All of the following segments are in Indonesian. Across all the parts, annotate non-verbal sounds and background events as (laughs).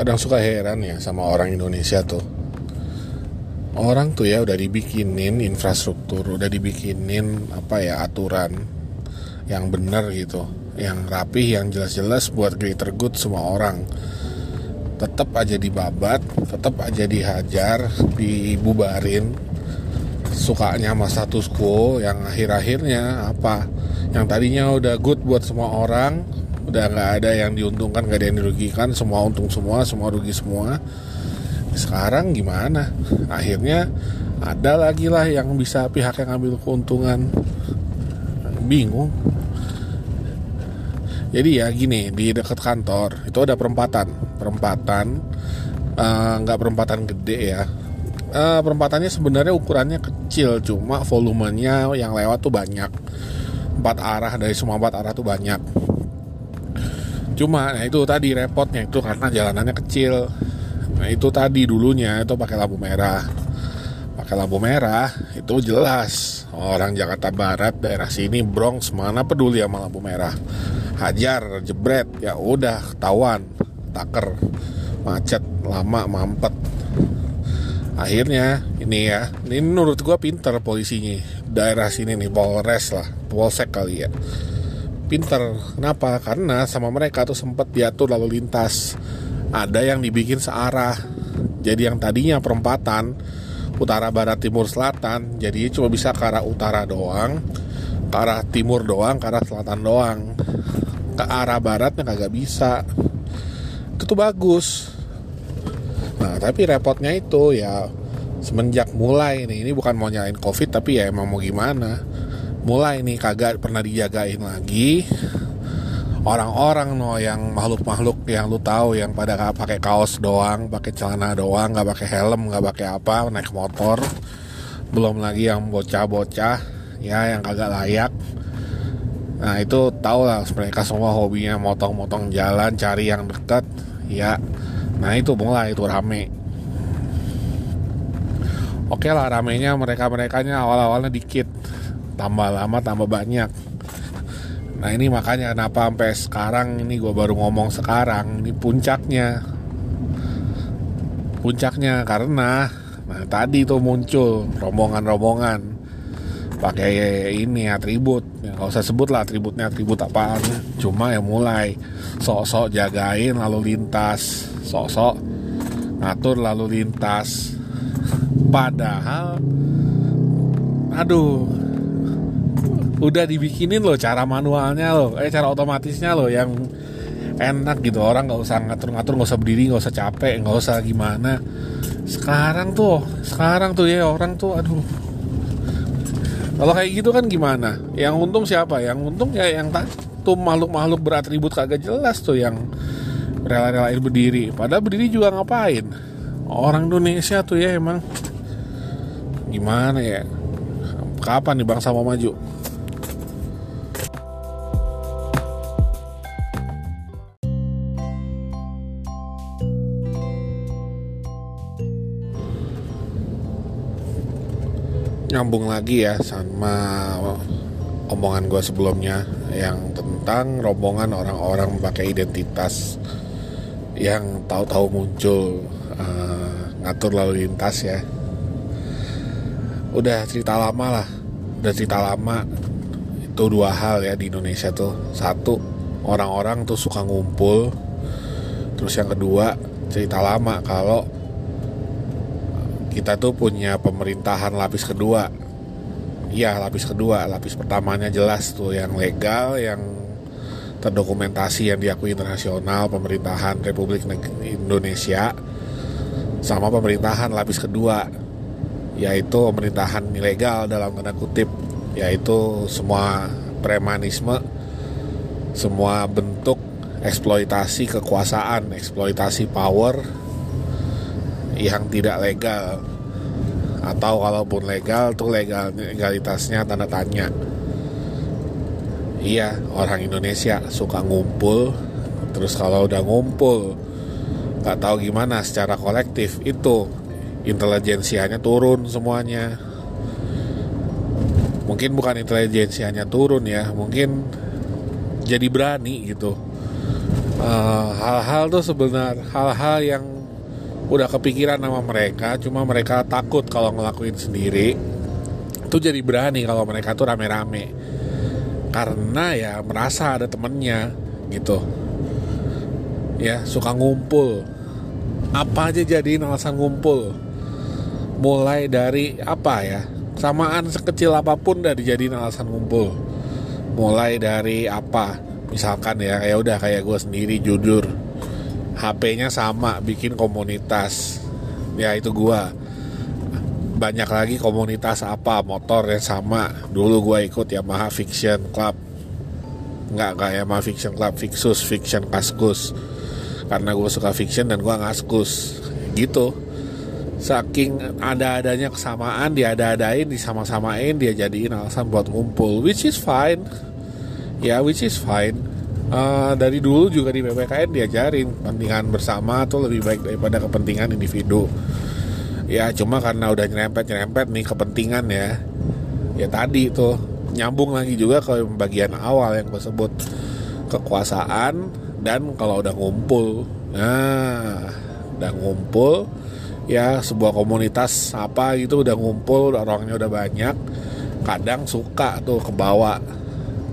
kadang suka heran ya sama orang Indonesia tuh. Orang tuh ya udah dibikinin infrastruktur udah dibikinin apa ya aturan yang benar gitu yang rapih yang jelas-jelas buat greater good semua orang. Tetap aja dibabat tetap aja dihajar dibubarin. Sukanya sama status quo yang akhir-akhirnya apa? Yang tadinya udah good buat semua orang udah nggak ada yang diuntungkan nggak ada yang dirugikan. Semua untung semua semua rugi semua. Sekarang gimana? Akhirnya ada lagi lah yang bisa pihak yang ambil keuntungan. Bingung. Jadi ya gini di dekat kantor itu ada perempatan. Perempatan eh, nggak uh, perempatan gede ya. Uh, perempatannya sebenarnya ukurannya kecil cuma volumenya yang lewat tuh banyak. Empat arah dari semua empat arah tuh banyak cuma nah itu tadi repotnya itu karena jalanannya kecil. Nah itu tadi dulunya itu pakai lampu merah. Pakai lampu merah itu jelas. Orang Jakarta Barat daerah sini Bronx mana peduli sama lampu merah. Hajar jebret ya udah ketahuan. Taker macet lama mampet. Akhirnya ini ya ini menurut gue pinter polisinya. Daerah sini nih Polres lah Polsek kali ya pinter kenapa? Karena sama mereka tuh sempat diatur lalu lintas. Ada yang dibikin searah. Jadi yang tadinya perempatan utara barat timur selatan jadi cuma bisa ke arah utara doang ke arah timur doang ke arah selatan doang. Ke arah baratnya kagak bisa. Itu tuh bagus. Nah tapi repotnya itu ya semenjak mulai nih ini bukan mau nyalain covid tapi ya emang mau gimana mulai nih kagak pernah dijagain lagi orang-orang no yang makhluk-makhluk yang lu tahu yang pada pakai kaos doang, pakai celana doang, nggak pakai helm, nggak pakai apa, naik motor. Belum lagi yang bocah-bocah ya yang kagak layak. Nah itu tau lah mereka semua hobinya motong-motong jalan cari yang dekat ya. Nah itu mulai itu rame. Oke lah ramenya mereka-merekanya awal-awalnya dikit tambah lama tambah banyak. Nah ini makanya kenapa sampai sekarang ini gue baru ngomong sekarang ini puncaknya. Puncaknya karena nah tadi tuh muncul rombongan-rombongan pakai ini atribut. Ya, nggak usah sebut lah atributnya atribut apaan. Cuma ya mulai sok-sok jagain lalu lintas sok-sok ngatur lalu lintas. Padahal aduh udah dibikinin loh cara manualnya loh eh cara otomatisnya loh yang enak gitu. Orang nggak usah ngatur-ngatur nggak usah berdiri nggak usah capek nggak usah gimana. Sekarang tuh sekarang tuh ya orang tuh aduh. Kalau kayak gitu kan gimana? Yang untung siapa? Yang untung ya yang tuh makhluk-makhluk beratribut kagak jelas tuh yang rela-relain berdiri. Padahal berdiri juga ngapain? Orang Indonesia tuh ya emang. Gimana ya? Kapan nih bangsa mau maju nyambung lagi ya sama omongan gue sebelumnya yang tentang rombongan orang-orang pakai identitas yang tahu-tahu muncul uh, ngatur lalu lintas ya. Udah cerita lama lah udah cerita lama. Itu dua hal ya di Indonesia tuh. Satu orang-orang tuh suka ngumpul. Terus yang kedua cerita lama kalau kita tuh punya pemerintahan lapis kedua. Iya lapis kedua. Lapis pertamanya jelas tuh yang legal Yang terdokumentasi yang diakui internasional Pemerintahan Republik Indonesia Sama pemerintahan lapis kedua Yaitu pemerintahan ilegal dalam tanda kutip Yaitu semua premanisme Semua bentuk eksploitasi kekuasaan Eksploitasi power yang tidak legal. Atau kalaupun legal tuh legal legalitasnya tanda tanya. Iya orang Indonesia suka ngumpul. Terus kalau udah ngumpul nggak tahu gimana secara kolektif itu intelijensianya turun semuanya. Mungkin bukan intelijensianya turun ya mungkin jadi berani gitu. Eh, hal-hal tuh sebenarnya hal-hal yang udah kepikiran sama mereka cuma mereka takut kalau ngelakuin sendiri. Itu jadi berani kalau mereka tuh rame-rame. Karena ya merasa ada temennya gitu. Ya suka ngumpul. Apa aja jadiin alasan ngumpul? Mulai dari apa ya? Samaan sekecil apa pun udah dijadiin alasan ngumpul. Mulai dari apa? Misalkan ya ya udah kayak gue sendiri jujur HP-nya sama bikin komunitas. Ya itu gue banyak lagi komunitas apa motor yang sama. Dulu gue ikut Yamaha Fiction Club. Nggak kayak Yamaha Fiction Club Fixus Fiction Kaskus karena gue suka fiction dan gue ngaskus. Gitu. Saking ada-adanya kesamaan dia ada-adain disama-samain dia jadiin alasan buat ngumpul. Which is fine. Ya which is fine uh, dari dulu juga di PPKN diajarin kepentingan bersama tuh lebih baik daripada kepentingan individu. Ya cuma karena udah nyerempet nyerempet nih kepentingan ya. Ya tadi tuh nyambung lagi juga ke bagian awal yang gue sebut kekuasaan dan kalau udah ngumpul. Nah udah ngumpul ya sebuah komunitas apa gitu udah ngumpul orangnya udah banyak kadang suka tuh kebawa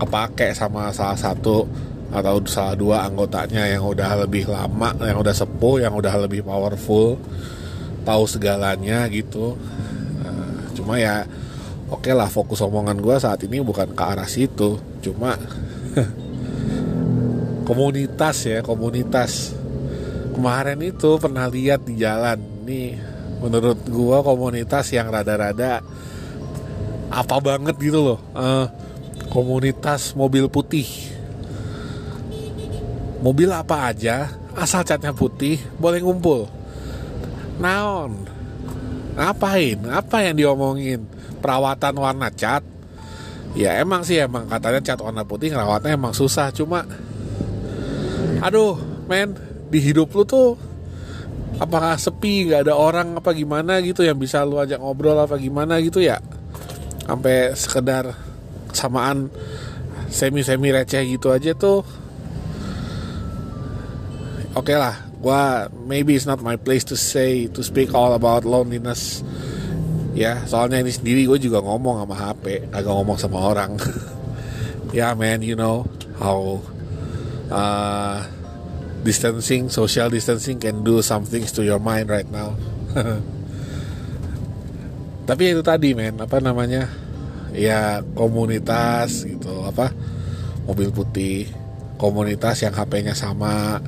kepake sama salah satu atau salah dua anggotanya yang udah lebih lama, yang udah sepuh, yang udah lebih powerful, tahu segalanya gitu. Nah, cuma ya oke okay lah fokus omongan gue saat ini bukan ke arah situ, cuma (laughs) komunitas ya komunitas. Kemarin itu pernah lihat di jalan nih menurut gue komunitas yang rada-rada apa banget gitu loh. Uh, komunitas mobil putih mobil apa aja asal catnya putih boleh ngumpul. Naon? Ngapain? Apa yang diomongin? Perawatan warna cat? Ya emang sih emang katanya cat warna putih ngerawatnya emang susah cuma aduh men di hidup lu tuh apakah sepi nggak ada orang apa gimana gitu yang bisa lu ajak ngobrol apa gimana gitu ya? Sampai sekedar samaan semi semi receh gitu aja tuh oke okay lah gua maybe it's not my place to say to speak all about loneliness. Ya soalnya ini sendiri gue juga ngomong sama HP agak ngomong sama orang. (laughs) Ya yeah, man you know how uh, distancing social distancing can do some things to your mind right now. (laughs) Tapi itu tadi men apa namanya? Ya komunitas gitu apa? Mobil putih komunitas yang HP-nya sama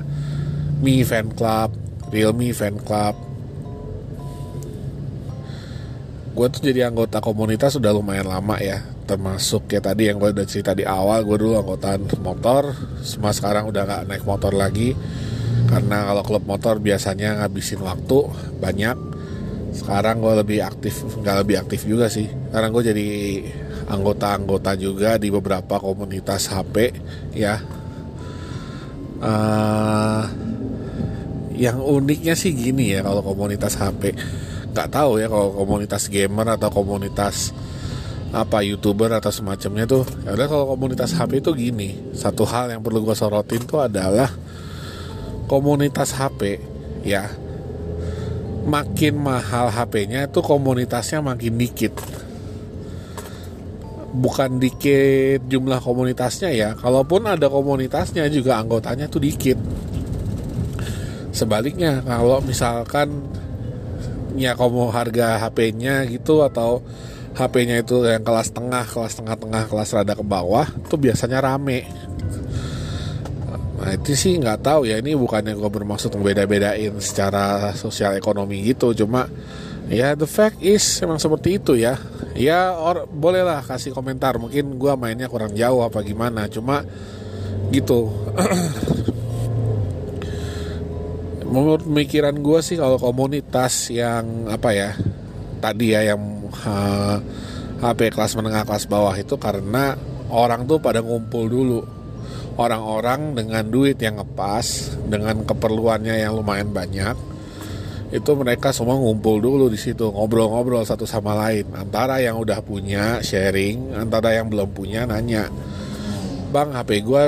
Mi Fan Club, Realme Fan Club. Gue tuh jadi anggota komunitas sudah lumayan lama ya, termasuk ya tadi yang gue udah cerita di awal, gue dulu anggota motor, semua sekarang udah gak naik motor lagi, karena kalau klub motor biasanya ngabisin waktu banyak. Sekarang gue lebih aktif, nggak lebih aktif juga sih. Sekarang gue jadi anggota-anggota juga di beberapa komunitas HP ya. Uh, yang uniknya sih gini ya kalau komunitas HP nggak tahu ya kalau komunitas gamer atau komunitas apa youtuber atau semacamnya tuh ya kalau komunitas HP itu gini satu hal yang perlu gue sorotin tuh adalah komunitas HP ya. Makin mahal HP-nya itu komunitasnya makin dikit. Bukan dikit jumlah komunitasnya ya kalaupun ada komunitasnya juga anggotanya tuh dikit sebaliknya kalau misalkan ya kamu harga HP-nya gitu atau HP-nya itu yang kelas tengah, kelas tengah-tengah, kelas rada ke bawah itu biasanya rame. Nah itu sih nggak tahu ya ini bukannya gue bermaksud membeda-bedain secara sosial ekonomi gitu, cuma ya the fact is emang seperti itu ya. Ya or, bolehlah kasih komentar, mungkin gue mainnya kurang jauh apa gimana, cuma gitu. (clears throat) menurut pemikiran gue sih kalau komunitas yang apa ya tadi ya yang HP kelas menengah kelas bawah itu karena orang tuh pada ngumpul dulu. Orang-orang dengan duit yang ngepas dengan keperluannya yang lumayan banyak itu mereka semua ngumpul dulu di situ ngobrol-ngobrol satu sama lain. Antara yang udah punya sharing antara yang belum punya nanya bang HP gue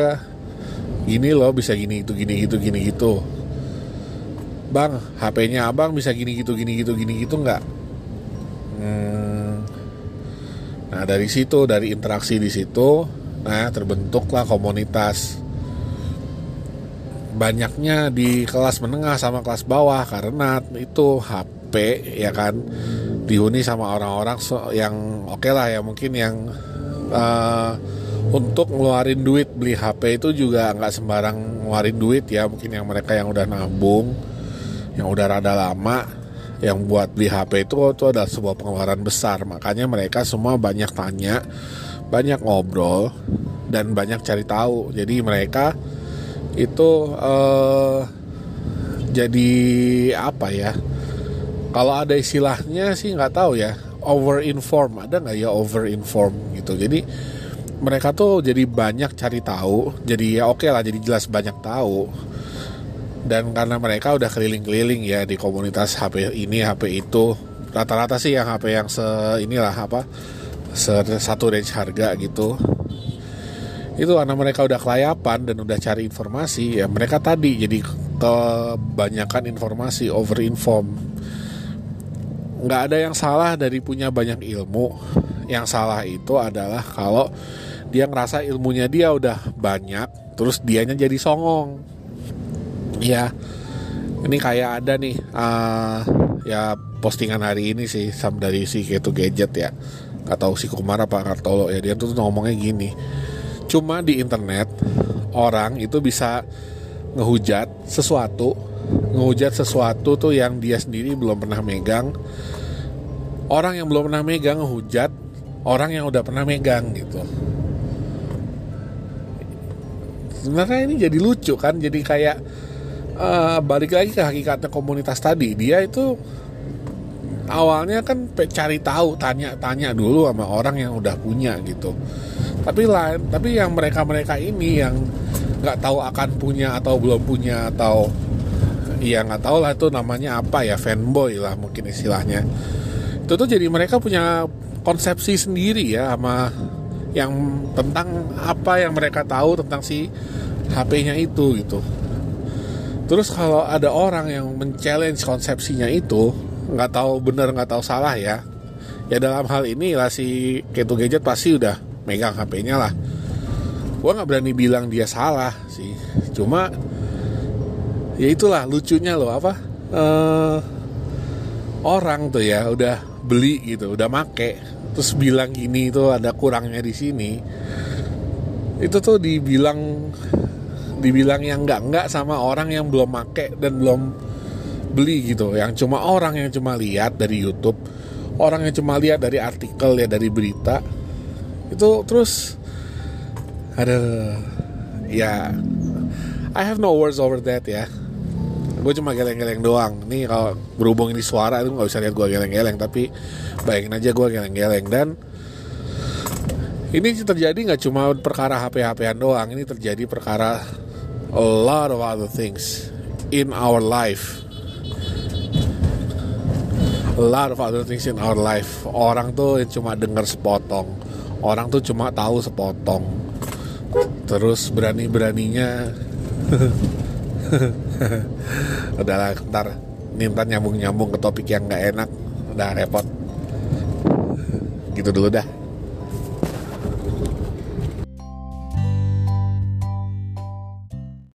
gini loh bisa gini gitu gini gitu gini gitu bang HP-nya abang bisa gini gitu gini gitu gini gitu nggak? Hmm, nah dari situ dari interaksi di situ nah terbentuklah komunitas. Banyaknya di kelas menengah sama kelas bawah karena itu HP ya kan dihuni sama orang-orang yang oke okay lah ya mungkin yang uh, untuk ngeluarin duit beli HP itu juga nggak sembarang ngeluarin duit ya mungkin yang mereka yang udah nabung yang udah rada lama yang buat beli HP itu itu adalah sebuah pengeluaran besar. Makanya mereka semua banyak tanya banyak ngobrol dan banyak cari tahu. Jadi mereka itu uh, jadi apa ya kalau ada istilahnya sih nggak tahu ya over inform ada nggak ya over inform gitu? Jadi mereka tuh jadi banyak cari tahu. Jadi ya oke okay lah jadi jelas banyak tahu dan karena mereka udah keliling-keliling ya di komunitas HP ini HP itu. Rata-rata sih yang HP yang se inilah apa se satu range harga gitu. Itu karena mereka udah kelayapan dan udah cari informasi ya mereka tadi jadi kebanyakan informasi over inform nggak ada yang salah dari punya banyak ilmu. Yang salah itu adalah kalau dia ngerasa ilmunya dia udah banyak terus dianya jadi songong Iya. Ini kayak ada nih uh, ya postingan hari ini sih sam dari si Ketu Gadget ya. Gak tahu si Kumar apa Kartolo ya dia tuh ngomongnya gini. Cuma di internet orang itu bisa ngehujat sesuatu, ngehujat sesuatu tuh yang dia sendiri belum pernah megang. Orang yang belum pernah megang ngehujat orang yang udah pernah megang gitu sebenarnya ini jadi lucu kan jadi kayak uh, balik lagi ke hakikatnya komunitas tadi. Dia itu awalnya kan cari tahu tanya-tanya dulu sama orang yang udah punya gitu. Tapi lain tapi yang mereka mereka ini yang nggak tahu akan punya atau belum punya atau ya nggak tahu lah itu namanya apa ya fanboy lah mungkin istilahnya. Itu tuh jadi mereka punya konsepsi sendiri ya sama yang tentang apa yang mereka tahu tentang si HP-nya itu gitu Terus kalau ada orang yang men-challenge konsepsinya itu, nggak tahu benar nggak tahu salah ya. Ya dalam hal ini lah si Keto Gadget pasti udah megang HP-nya lah. Gua nggak berani bilang dia salah sih. Cuma ya itulah lucunya loh apa uh, orang tuh ya udah beli gitu, udah make, terus bilang gini itu ada kurangnya di sini. Itu tuh dibilang dibilang yang enggak enggak sama orang yang belum make dan belum beli gitu. Yang cuma orang yang cuma lihat dari YouTube orang yang cuma lihat dari artikel ya dari berita. Itu terus ada ya I have no words over that ya. Gue cuma geleng-geleng doang. Nih kalau berhubung ini suara itu nggak bisa lihat gue geleng-geleng tapi bayangin aja gue geleng-geleng. Dan ini terjadi nggak cuma perkara HP-HPan doang ini terjadi perkara a lot of other things in our life. A lot of other things in our life. Orang tuh cuma dengar sepotong. Orang tuh cuma tahu sepotong. Terus berani-beraninya. (laughs) Udahlah ntar minta nyambung-nyambung ke topik yang gak enak. Udah repot. Gitu dulu dah